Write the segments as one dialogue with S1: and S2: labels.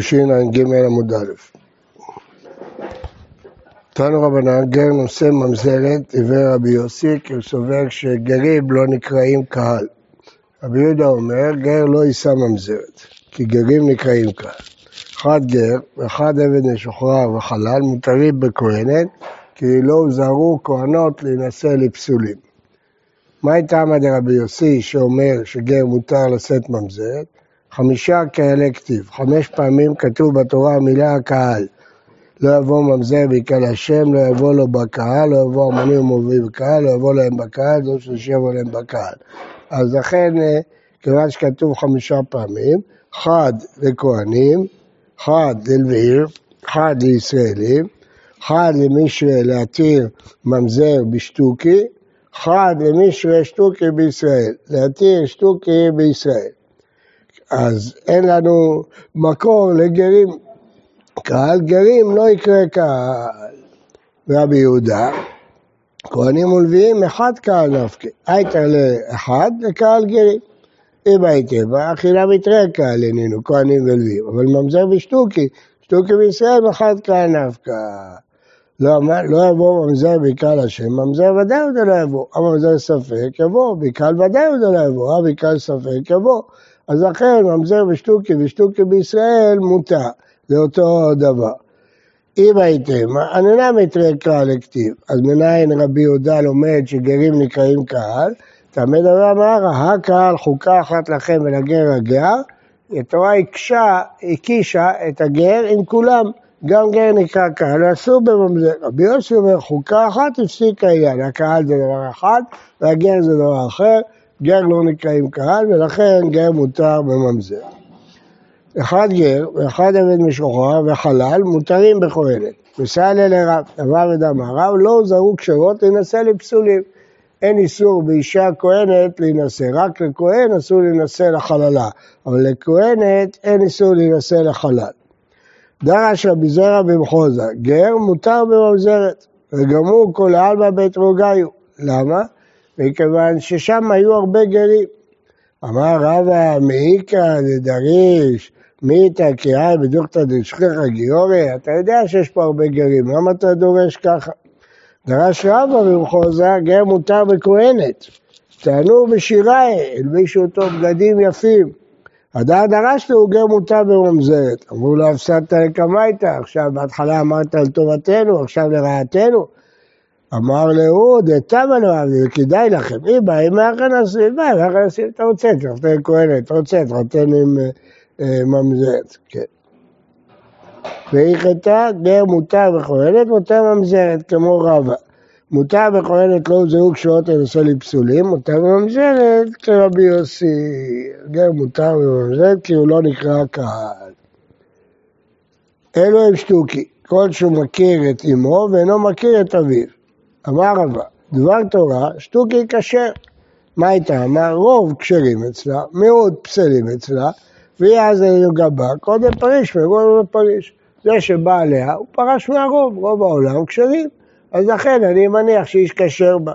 S1: י"ג עמוד א'. תנו רבנן, גר נושא ממזרת, עיוור רבי יוסי, כי הוא סובר שגרים לא נקראים קהל. רבי יהודה אומר, גר לא יישא ממזרת, כי גרים נקראים קהל. אחד גר ואחד עבד משוחרר וחלל מותרים בכהנת, כי לא הוזהרו כהנות להינשא לפסולים. מה הייתה עמד רבי יוסי שאומר שגר מותר לשאת ממזרת? חמישה כאלה כתיב, חמש פעמים כתוב בתורה המילה הקהל. לא יבוא ממזר ויקרא להשם, לא יבוא לו בקהל, לא יבוא אמנים ומובילים בקהל, לא יבוא להם בקהל, לא שלישי יבוא להם בקהל. אז לכן, אה, כיוון שכתוב חמישה פעמים, חד לכהנים, חד ללוויר, חד לישראלים, חד למי שלהתיר ממזר בשטוקי, חד למי שטוקי בישראל, להתיר שטוקי בישראל. אז אין לנו מקור לגרים. קהל גרים לא יקרה קהל. רבי יהודה, כהנים ולוויים אחד קהל נפקא. הייתה לאחד לקהל גרים. אם הייתי בא, אכילה מתראה קהל איננו, כהנים ולוויים. אבל ממזר ושטוקי, שטוקי בישראל אחד קהל נפקא. לא, לא יבוא ממזר ויקרא לשם, ממזר ודאי עוד לא יבוא. הממזר ספק יבוא, ויקל ודאי עוד לא יבוא, ויקל ספק יבוא. אז לכן ממזר ושטוקי ושטוקי בישראל מותר, זה אותו דבר. אם הייתם, עננה מתרי קהל לכתיב, אז מניין רבי יהודה לומד שגרים נקראים קהל, תלמד דבר אמר, הקהל חוקה אחת לכם ולגר הגר, התורה הקשה, הקישה את הגר עם כולם, גם גר נקרא קהל, אסור בממזר. רבי יוסי אומר, חוקה אחת הפסיק העניין, הקהל זה דבר אחד והגר זה דבר אחר, גר לא נקראים קהל, ולכן גר מותר בממזר. אחד גר ואחד עבד משוחרר וחלל מותרים בכהנת. וסיילה לרב, דבר ודמה. רב לא זרו כשרות להינשא לפסולים. אין איסור באישה כהנת להינשא, רק לכהן אסור להינשא לחללה, אבל לכהנת אין איסור להינשא לחלל. דרש רבי זרע במחוזה, גר מותר בממזרת, וגמור כל העלמא בית רוגיו. למה? מכיוון ששם היו הרבה גרים. אמר רבא מאיקרא דדריש, מיתא קיאי בדוקתא דשכיחא גיורי, אתה יודע שיש פה הרבה גרים, למה אתה דורש ככה? דרש רבא במחוזה, גר מותר בכהנת. טענו בשיראי, הלבישו אותו בגדים יפים. הדר דרשנו, הוא גר מותר בממזרת. אמרו לו, הפסדת לקמייתא, עכשיו בהתחלה אמרת על טובתנו, עכשיו לרעתנו. אמר לאהוד, תמה לו אבי, כדאי לכם. אם באים מאחר נשאים, באים מאחר נשאים, אתה רוצה, תחתן כהנת, אתה רוצה, תחתן עם אה, ממזרת, כן. והיכתה גר מותר וכהנת, מותר ממזרת, כמו רבא. מותר וכהנת לא הוזרו קשורות לנושא לפסולים, מותר וממזרת כרבי יוסי. גר מותר וממזרת כי הוא לא נקרא קהל. אלו הם שטוקי, כל שהוא מכיר את אמו ואינו מכיר את אביו. אמר רבא, דבר תורה, שטוקי כשר. מה הייתה? אמר רוב כשרים אצלה, מאוד פסלים אצלה, והיא אז גבה, קודם פריש וגודל פריש. זה שבא עליה, הוא פרש מהרוב, רוב העולם כשרים. אז לכן אני מניח שאיש כשר בה.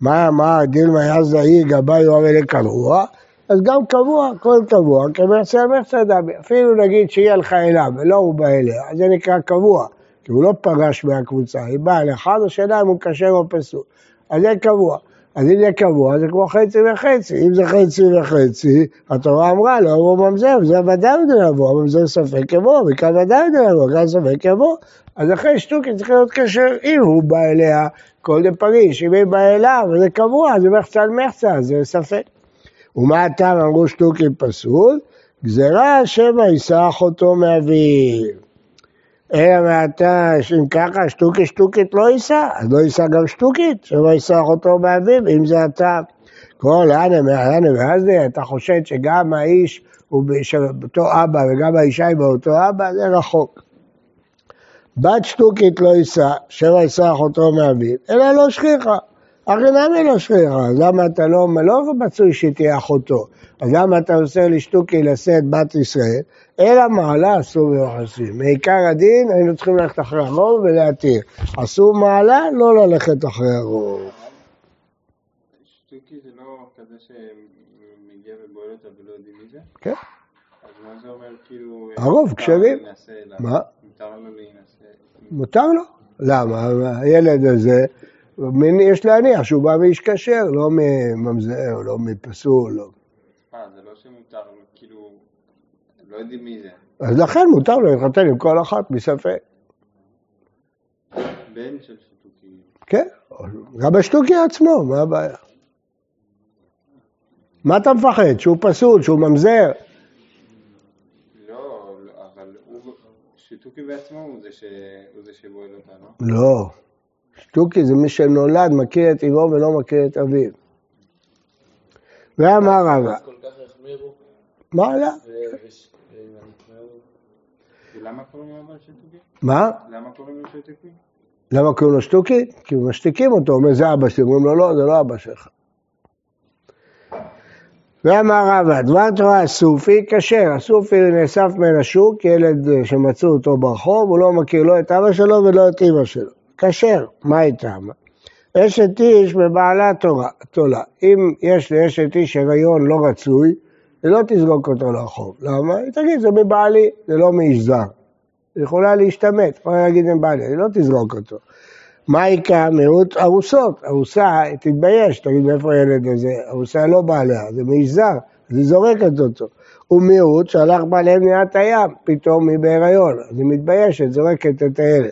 S1: מה אמר דילמה יעזה היא גבה יואב אלה קבוע? אז גם קבוע, כל קבוע, כמרצה מרצה דמי. אפילו נגיד שהיא הלכה אליו ולא הוא בא אליה, אז זה נקרא קבוע. כי הוא לא פרש מהקבוצה, היא באה לאחד, השאלה אם הוא כשר או פסול. אז זה קבוע. אז אם זה קבוע, זה כמו חצי וחצי. אם זה חצי וחצי, התורה אמרה, לא יבוא ממזר, וזה ודאי עוד יבוא, הממזר ספק יבוא, וכאן ודאי עוד יבוא, כאן ספק יבוא. אז אחרי שטוקי צריך להיות כשר. אם הוא בא אליה, כל דה פריש, אם היא באה אליו, זה קבוע, זה מחצה על מחצה, זה ספק. ומה הטעם אמרו שטוקי פסול? גזירה שמא יישא אחותו מאביו. אלא מעתה, אם ככה שטוקי שטוקית לא יישא, אז לא יישא גם שטוקית, שלא יישא אותו באביב, אם זה הטעם. כל אנה מאנה ואזני, אתה חושד שגם האיש הוא באותו אבא וגם האישה היא באותו אבא, זה רחוק. בת שטוקית לא יישא, שבע יישא אחותו מאביו, אלא לא שכיחה. הרי למה לא שכיחה? למה אתה לא, לא מצוי שתהיה אחותו? אז למה אתה עושה לשטוקי לשאת בת ישראל? אלא מעלה אסור ביוחסין. מעיקר הדין היינו צריכים ללכת אחרי הרוב ולהתיר. אסור מעלה, לא ללכת אחרי הרוב.
S2: שטוקי זה לא כזה שמגיע ובועל אותה ולא יודעים מי זה?
S1: כן.
S2: מה זה אומר כאילו...
S1: הרוב כשרים. מה?
S2: מותר לו להינשא.
S1: מותר לו. למה? הילד הזה, יש להניח שהוא בא מאיש כשר, לא מממזר, לא מפסול. לא.
S2: אה, זה לא שמותר לו, כאילו... לא יודעים מי זה.
S1: אז לכן מותר לו להתחתן עם כל אחת מספק.
S2: בן של שתוקי.
S1: כן, גם השטוקי עצמו, מה הבעיה? מה אתה מפחד? שהוא פסול, שהוא ממזר?
S2: לא, אבל. שתוקי בעצמו הוא זה שבועל אותה, לא?
S1: שטוקי זה מי שנולד, מכיר את אמו ולא מכיר את אביו. ואמר רבא,
S3: כל כך החמירו,
S1: מה לא?
S2: ולמה קוראים לו שתוקי?
S1: מה?
S2: למה קוראים לו שתוקי?
S1: למה קוראים לו שטוקי? כי משתיקים אותו, אומר זה אבא שלי, אומרים לו לא, זה לא אבא שלך. ואמר רבא, דבר תורה הסופי כשר, הסופי נאסף מן השוק, ילד שמצאו אותו ברחוב, הוא לא מכיר לא את אבא שלו ולא את אמא שלו. כשר, מה איתם? אשת איש בבעלה תורה, תולה. אם יש לאשת איש הריון לא רצוי, היא לא תזרוק אותו לרחוב. למה? היא תגיד, זה מבעלי, זה לא מאיש זר. היא יכולה להשתמט, יכולה להגיד עם בעלי, היא לא תזרוק אותו. מה יקרה? מיעוט ארוסות. ארוסה, תתבייש, תגיד מאיפה הילד הזה? ארוסה לא בעליה, זה מאיש זר, אז היא זורקת אותו. ומיעוט שהלך בעליהם נהיית הים, פתאום היא בהיריון, אז היא מתביישת, זורקת את הילד.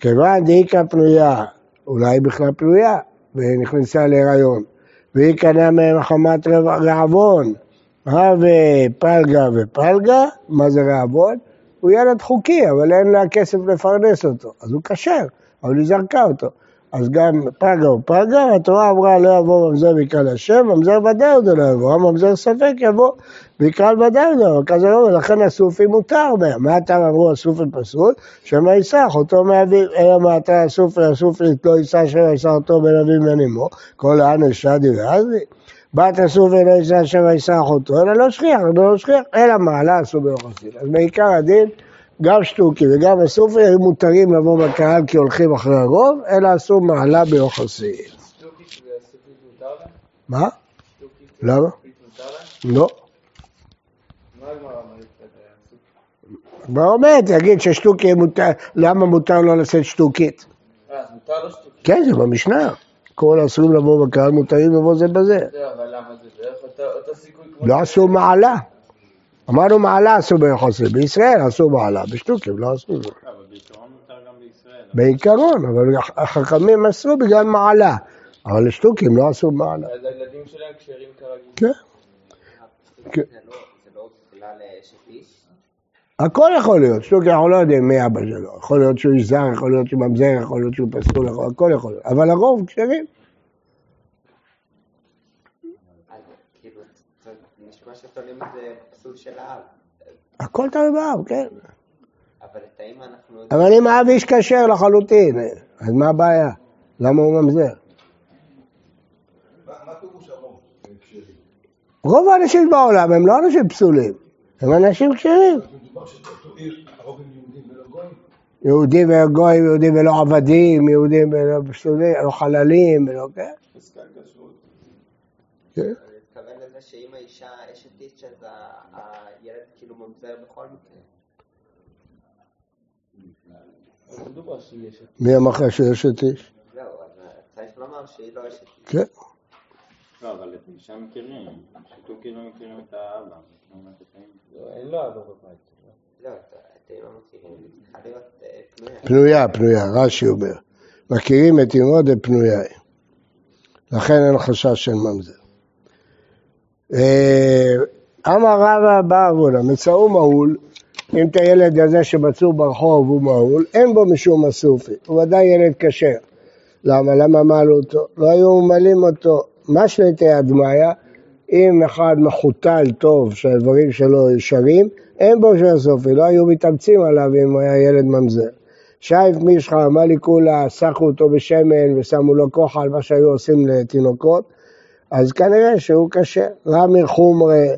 S1: כיוון דאיכא פנויה, אולי בכלל פנויה, ונכנסה להיריון. והיא קנה מהם מחמת רב- רעבון, רב פלגה ופלגה, מה זה רעבון? הוא ילד חוקי, אבל אין לה כסף לפרנס אותו, אז הוא כשר, אבל היא זרקה אותו. אז גם פגה ופגה, התורה אמרה לא יבוא ממזר ויקרא לשם, ממזר ודאי עוד לא יבוא, הממזר ספק יבוא ויקרא ודאי עוד לא יבוא, כזה לא, ולכן הסופי מותר מהם. מה אתה אמרו הסופי פסול? שמא יסח אותו מאביו, אלא מה אתה הסופי, הסופי לא יישא שמא יסח אותו בין אביו ובין אמו, כל האנה שדי ועזי. בת הסופי לא יישא שמא יסח אותו, אלא לא שכיח, לא שכיח, אלא מעלה אסור ביוחסין. אז בעיקר הדין גם שטוקי וגם הסופי היו מותרים לבוא בקהל כי הולכים אחרי הרוב, אלא עשו מעלה ביוחסין. מה? למה? לא.
S3: מה אומרת?
S1: תגיד ששטוקי מותר, למה מותר לו לשאת שטוקית?
S3: אה, מותר לו שטוקית.
S1: כן, זה במשנה. כל האסורים לבוא בקהל מותרים לבוא זה בזה.
S3: זה.
S1: לא עשו מעלה. אמרנו מעלה עשו ביוחסין, בישראל עשו מעלה, בשטוקים לא עשו.
S2: לא, אבל בעיקרון
S1: אבל החכמים עשו בגלל מעלה. אבל לשטוקים לא עשו מעלה.
S3: אז הילדים שלהם כשרים כרגיל.
S1: כן. כן.
S4: זה לא, זה לא אשת איש?
S1: הכל יכול להיות, שטוקי אנחנו לא יודעים מי אבא שלו, יכול להיות שהוא איש זר, יכול להיות שהוא ממזר, יכול להיות שהוא פסול, הכל יכול להיות, אבל הרוב כשרים.
S4: כאילו.
S1: הכל תלוי באב, כן.
S4: אבל
S1: אם האב איש כשר לחלוטין, אז מה הבעיה? למה הוא ממזר? רוב האנשים בעולם הם לא אנשים פסולים, הם אנשים כשרים. יהודים ולא גויים, יהודים ולא עבדים, יהודים ולא פסולים, לא חללים, ולא כן. כן.
S4: מתכוון לזה שאם האישה אשת איש, אז הילד כאילו ממזר בכל מקרה.
S3: שהיא
S1: מי אמר לך שיש את איש?
S4: זהו, אז צריך לומר שהיא לא אשת איש.
S1: כן.
S2: לא, אבל את האישה מכירים. שתוקי לא מכירים את האבא.
S3: לא, אין לו אבא בבית. לא?
S4: לא, את את האמא מכירים, היא צריכה להיות אה, פנויה.
S1: פנויה, פנויה, רש"י אומר. מכירים את אמו דפנויה. לכן אין חשש של ממזר. אה, אמר רבא בר עוונה, מצאו מהול, אם את הילד הזה שמצאו ברחוב הוא מהול, אין בו משום אסופי, הוא ודאי ילד כשר. למה? למה מעלו אותו? לא היו ממלאים אותו. מה שליטי הדמיה, אם אחד מחותל טוב שהאיברים שלו ישרים, אין בו של סופי, לא היו מתאמצים עליו אם היה ילד ממזר. שייף מישחא, מה לי כולה, סחו אותו בשמן ושמו לו כוחל, מה שהיו עושים לתינוקות, אז כנראה שהוא כשר. רמי חומרי,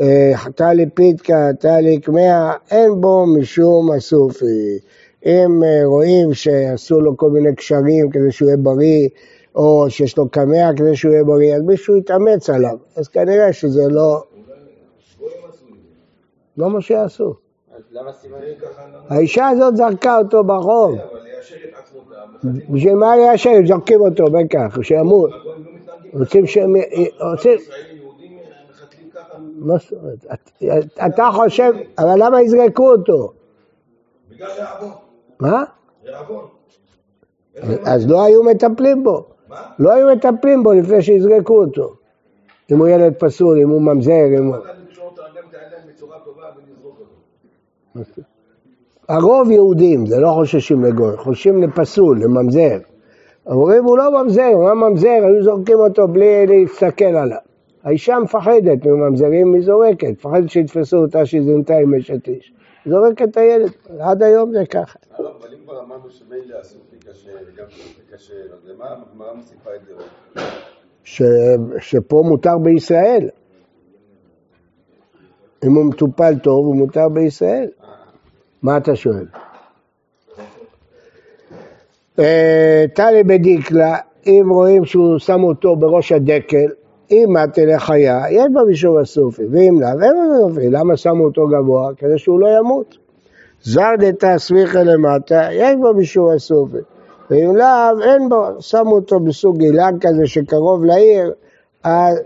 S1: אה, טלי פיתקה, טלי קמע, אין בו משום אסופי. אם אה, רואים שעשו לו כל מיני קשרים כדי שהוא יהיה בריא, או שיש לו קמע כדי שהוא יהיה בריא, אז מישהו יתאמץ עליו. אז כנראה שזה לא... לא מה
S3: סימן?
S1: האישה הזאת זרקה אותו ברחוב. בשביל מה ליישר? זורקים אותו, בטח, שימות. רוצים שהם... רוצים... מה זאת אומרת? את- אתה חושב... אבל למה יזרקו אותו?
S5: בגלל רעבון.
S1: מה? אז לא היו מטפלים בו.
S5: מה?
S1: לא היו מטפלים בו לפני שיזרקו אותו. אם הוא ילד פסול, אם הוא ממזר, אם הוא... הרוב יהודים, זה לא חוששים לגוי, חוששים לפסול, לממזר. אומרים הוא לא ממזר, הוא היה ממזר, היו זורקים אותו בלי להסתכל עליו. האישה מפחדת מממזרים, היא זורקת, מפחדת שיתפסו אותה שהיא זונתה עם אשת איש. היא זורקת את הילד, עד היום זה ככה.
S6: אבל אם כבר אמרנו שמילא הסופי קשה, אז למה הגמרא מוסיפה את זה.
S1: שפה מותר בישראל. אם הוא מטופל טוב, הוא מותר בישראל. מה אתה שואל? אה, טלי בדיקלה, אם רואים שהוא שם אותו בראש הדקל, אם מטה לחיה, יש בה משום הסופי, ואם לאו, אין בה סופי. למה שמו אותו גבוה? כדי שהוא לא ימות. זר דתא סמיכה למטה, יש בה משום הסופי. ואם לאו, אין בו, שמו אותו בסוג אילן כזה שקרוב לעיר, אז...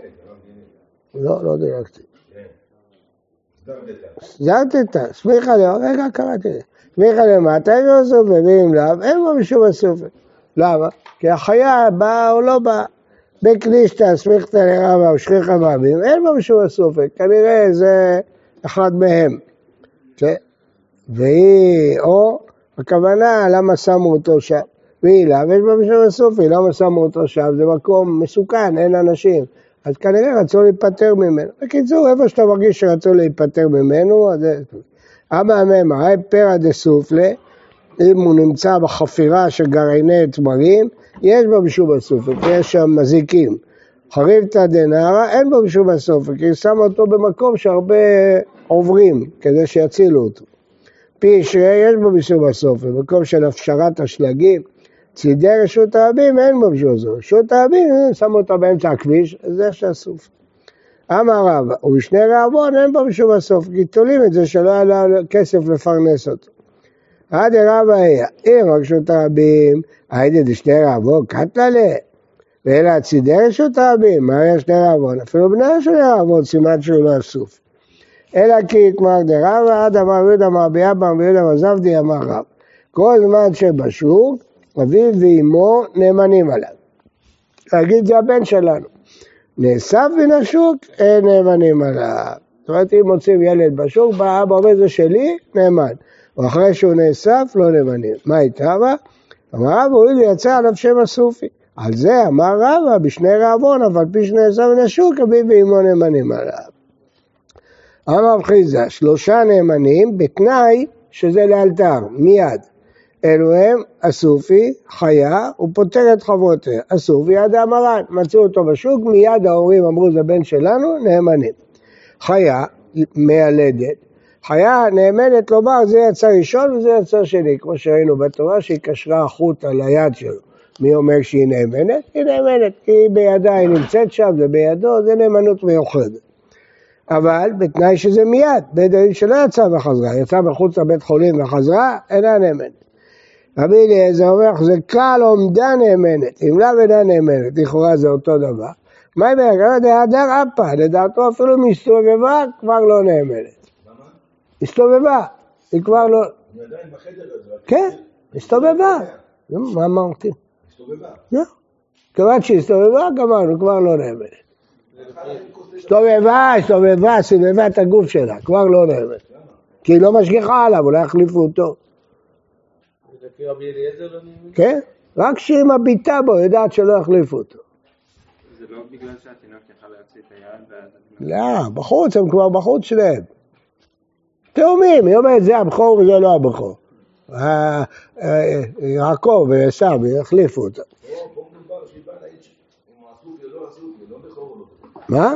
S1: לא, לא דירקתי. זרתת, סמיכה לאו, רגע קראתי, סמיכה למטה, אין לו סופי, ואם לאו, אין בו משום הסופי. למה? כי החיה באה או לא באה. בקלישתא, סמיכתא לרבה ושכיחא באבים, אין בו משום הסופי, כנראה זה אחד מהם. והיא, או, הכוונה, למה שמו אותו שם? והיא ויש בה משום הסופי, למה שמו אותו שם? זה מקום מסוכן, אין אנשים. אז כנראה רצו להיפטר ממנו. בקיצור, איפה שאתה מרגיש שרצו להיפטר ממנו, אז. אבא אממה, היי פרא דסופלה, אם הוא נמצא בחפירה של גרעיני תמרים, יש בו משום הסופי, כי יש שם מזיקים. חריבתא דנהרא, אין בו משום הסופי, כי שמה אותו במקום שהרבה עוברים, כדי שיצילו אותו. פי ישרי יש בו משום הסופי, במקום של הפשרת השלגים. צידי רשות הרבים אין בו משום הסופי. רשות הרבים, שמו אותו באמצע הכביש, זה שהסוף. אמר רבא, ובשני רעבון אין בו משום הסוף, כי תולים את זה שלא היה לו כסף לפרנס אותו. עד רבא היה, אם רשות הרבים, היידי דשני רעבון, קטלה ל... ואלא צידי רשות הרבים, מה היה שני רעבון? אפילו בני שני רעבון, סימן שהוא לא אסוף. אלא כי כמר דרבא, עד אמר יהודה אמר ביאבא, אמר יהודה אמר זבדי, אמר רב. כל זמן שבשוק, אביו ואמו נאמנים עליו. להגיד זה הבן שלנו. נאסף מן השוק, אין נאמנים עליו. זאת אומרת, אם מוצאים ילד בשוק, בא אבא אומר זה שלי, נאמן. ואחרי שהוא נאסף, לא נאמנים. מה איתה בה? אמר רבא, הואיל ויצא עליו שם הסופי. על זה אמר רבא, בשני רעבון, אבל פי שנאסף מן השוק, אביו ואמו נאמנים עליו. אמר רב חיסדא, שלושה נאמנים בתנאי שזה לאלתר, מיד. אלו הם הסופי, חיה, הוא פוטר את חברותיה. הסופי עד המרן, מצאו אותו בשוק, מיד ההורים אמרו זה בן שלנו, נאמנים. חיה, מיילדת, חיה נאמנת לומר זה יצא ראשון וזה יצא שני, כמו שראינו בתורה שהיא קשרה חוט על היד שלו. מי אומר שהיא נאמנת? היא נאמנת, כי היא בידה, היא נמצאת שם, זה בידו, זה נאמנות מיוחדת. אבל בתנאי שזה מיד, בית דין שלא יצא וחזרה, יצא מחוץ לבית חולים וחזרה, אינה נאמנת. רבי אליעזר אומר, זה קל עומדה נאמנת, אם לאו אינה נאמנת, לכאורה זה אותו דבר. מה אם יגרע דהדר אפה, לדעתו אפילו אם הסתובבה, כבר לא נאמנת. הסתובבה, היא כבר לא...
S5: אני עדיין בחדר הזה.
S1: כן, הסתובבה. מה אמרתי?
S5: הסתובבה.
S1: כיוון שהסתובבה, גמרנו, כבר לא נאמנת. הסתובבה, הסתובבה, סיבבה את הגוף שלה, כבר לא נאמנת. כי היא לא משגיחה עליו, אולי יחליפו אותו.
S3: לא?
S1: כן? רק כשהיא מביטה בו, יודעת שלא יחליפו אותו.
S2: זה לא בגלל שהתינוק יכל להוציא את היד
S1: לא, בחוץ, הם כבר בחוץ שניהם. תאומים, היא אומרת זה הבכור וזה לא הבכור. ה- אה, יעקב ועשיו יחליפו אותו.
S5: פה פה מדובר שהיא באה להעיד אם הוא עסוק או עסוק, בכור או בכור.
S1: מה?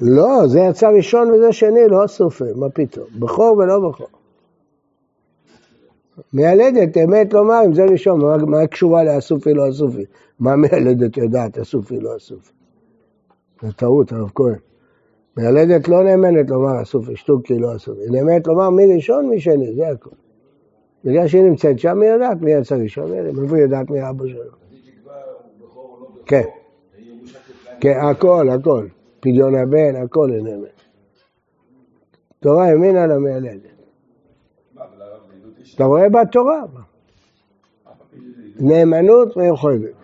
S1: לא, זה יצא ראשון וזה שני, לא סופר, מה פתאום. בכור ולא בכור. מיילדת, אמת לומר אם זה ראשון, מה, מה קשורה לאסופי לא אסופי? מה מיילדת יודעת אסופי לא אסופי? זה טעות, הרב כהן. מיילדת לא נאמנת לומר אסור פשטות כי לא אסור, היא נאמנת לומר מי ראשון מי שני, זה הכול. בגלל שהיא נמצאת שם, היא יודעת מי יצא ראשון, מאיפה היא יודעת מי אבא שלו? כן. כן, הכל, הכל. פדיון הבן, הכל היא נאמנת. תורה האמינה למיילדת. אתה רואה בתורה? נאמנות מיוחדת.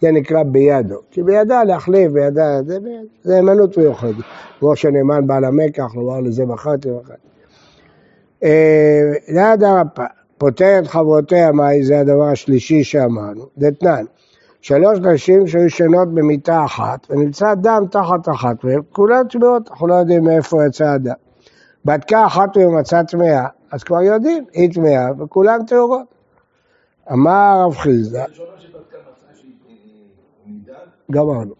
S1: זה נקרא בידו. כי בידה להחליף, בידה זה, זה נאמנות מיוחדת. כמו שנאמן בעל המקח, לומר לזה בחרתי ובחרתי. אה, ליד הרפה, את חברותיה, מהי זה הדבר השלישי שאמרנו, דתנן. שלוש נשים שהיו ישנות במיטה אחת, ונמצא דם תחת אחת מהן, כולן טמאות, אנחנו לא יודעים מאיפה יצא הדם. בדקה אחת ומצאה טמאה, אז כבר יודעים, היא טמאה וכולן טהורות. אמר הרב חיסדא, גמרנו.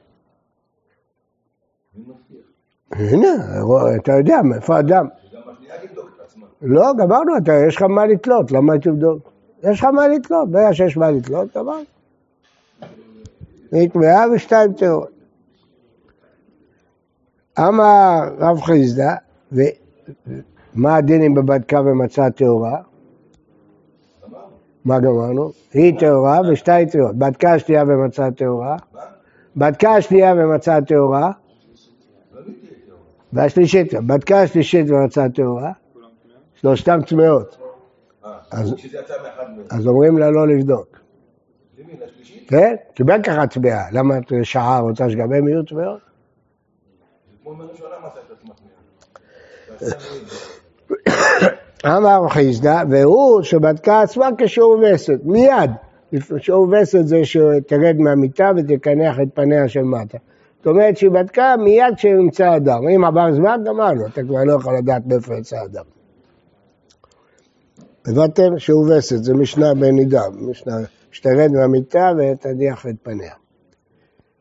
S1: הנה, אתה יודע מאיפה הדם. לא, גמרנו, יש לך מה לתלות, למה תבדוק? יש לך מה לתלות, ברגע שיש מה לתלות, גמרנו. טמאה ושתיים טהורות. אמר רב חיסדא, ומה הדין אם בבדקה ומצאה טהורה? מה גמרנו? היא טהורה ושתיים טהורות. בדקה שנייה ומצאה טהורה. בדקה שנייה ומצאה טהורה. והשלישית, בדקה השלישית ומצאה טהורה. שלושתם טמאות.
S5: אה,
S1: אז- אומרים לה לא לבדוק. כן? בין ככה טמאה. למה את שעה רוצה שגם הם יהיו טמאות? אמר חיסדא, והוא שבדקה עצמה כשהוא וסת, מיד. כשהוא וסת זה שתרד מהמיטה ותקנח את פניה של מטה. זאת אומרת שהיא בדקה מיד כשנמצא אדם. אם עבר זמן, גמרנו, אתה כבר לא יכול לדעת מאיפה יצא אדם. הבנתם? וסת, זה משנה בנידה, משנה שתרד מהמיטה ותניח את פניה.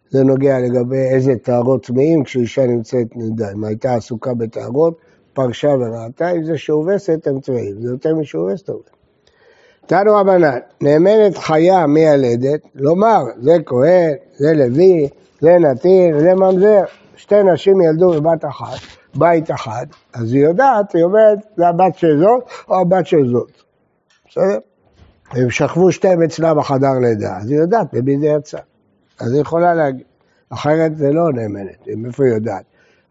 S1: זה נוגע לגבי איזה טהרות טמאים כשאישה נמצאת נידה. אם הייתה עסוקה בטהרות, פרשה וראתה, אם זה שאובסת הם טמאים, זה יותר משאובסת אומרת. תנו רבנן, נאמנת חיה מיילדת, לומר, זה כהן, זה לוי, זה נתיר, זה ממזר. שתי נשים ילדו בבת אחת, בית אחד, אז היא יודעת, היא אומרת, זה הבת של זאת או הבת של זאת. בסדר? הם שכבו שתיהם אצלה בחדר לידה, אז היא יודעת למי זה יצא. אז היא יכולה להגיד. אחרת זה לא נאמנת, מאיפה היא יודעת?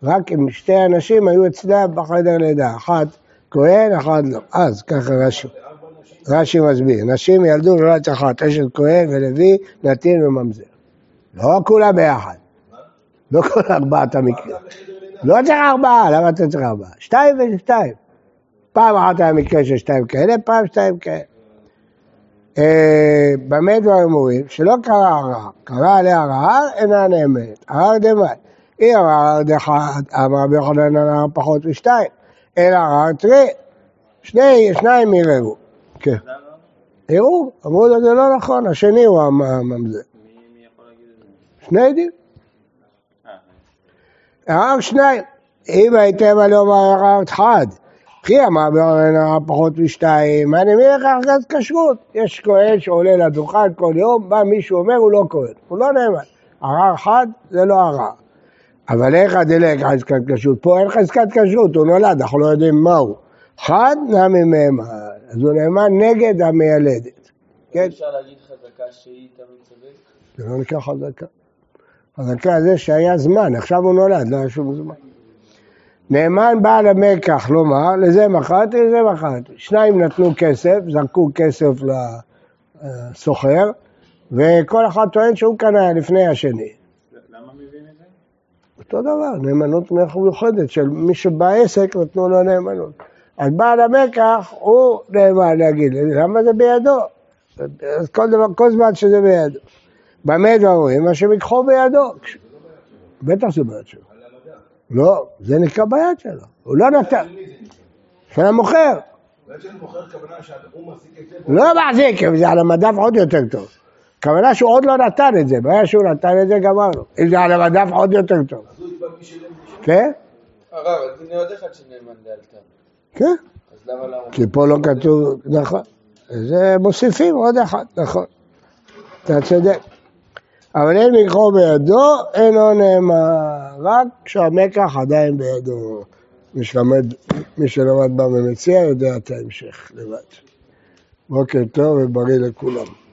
S1: רק אם שתי אנשים היו אצלה בחדר לידה, אחת כהן, אחת לא. אז ככה רש"י. רש"י מסביר, נשים ילדו בבת אחת, אשת כהן ולוי, נתין וממזר. לא כולם ביחד. לא כל ארבעת המקרים. לא צריך ארבעה, למה אתה צריך ארבעה? שתיים ושתיים. פעם אחת היה מקרה של שתיים כאלה, פעם שתיים כאלה. אה, במה דברים אומרים? שלא קרה הרע, קרה עליה רעה, אינה נאמנת. הרע דמאי. אי הרע דחת, אמר רבי יוחנן הרע פחות משתיים. אלא הרע תראה, שני, שניים ערערו. כן. ערעור, אמרו לו זה לא נכון, השני הוא המ- הממזר. שני עדים. הרב שניים. אם הייתם על יום הרב אחד, וכי אמר ברבנן פחות משתיים, אני מבין לך חזקת כשרות. יש כהן שעולה לדוכן כל יום, בא מישהו אומר הוא לא כהן, הוא לא נאמן. הרע אחד זה לא הרע. אבל איך הדלק חזקת כשרות? פה אין חזקת כשרות, הוא נולד, אנחנו לא יודעים מהו. חד נמי מהימן, אז הוא נאמן נגד המיילדת. כן?
S3: אפשר להגיד חזקה שהיא תמיד צודקת?
S1: זה לא נקרא חזקה. חזקה זה שהיה זמן, עכשיו הוא נולד, לא היה שום זמן. נאמן בעל המקח לומר, לזה מכרתי, לזה מכרתי. שניים נתנו כסף, זרקו כסף לסוחר, וכל אחד טוען שהוא קנה לפני השני.
S2: למה מביאים את זה?
S1: אותו דבר, נאמנות מיוחדת של מי שבעסק נתנו לו נאמנות. אז בעל המקח הוא נאמן להגיד, למה זה בידו? אז כל דבר, כל זמן שזה בידו. במה דברים? מה שהם ייקחו בידו. בטח זה ביד שלו. לא, זה נקרא ביד שלו. הוא לא נתן. של המוכר.
S5: שהוא מחזיק את זה,
S1: לא מחזיק, זה על המדף עוד יותר טוב. הכוונה שהוא עוד לא נתן את זה, ברגע שהוא נתן את זה גמרנו. אם זה על המדף עוד יותר טוב.
S5: אז הוא יקבע מי שילם.
S1: כן?
S3: הרב, אז עוד אחד שנאמן לאלתר.
S1: כן.
S3: אז למה למה?
S1: כי פה לא כתוב, נכון. זה מוסיפים עוד אחד, נכון. אתה צודק. אבל אם לקחו בידו, אינו נאמר, רק כשהמקח עדיין בידו. מי שלמד, מי שלמד במציע יודע את ההמשך לבד. בוקר טוב ובריא לכולם.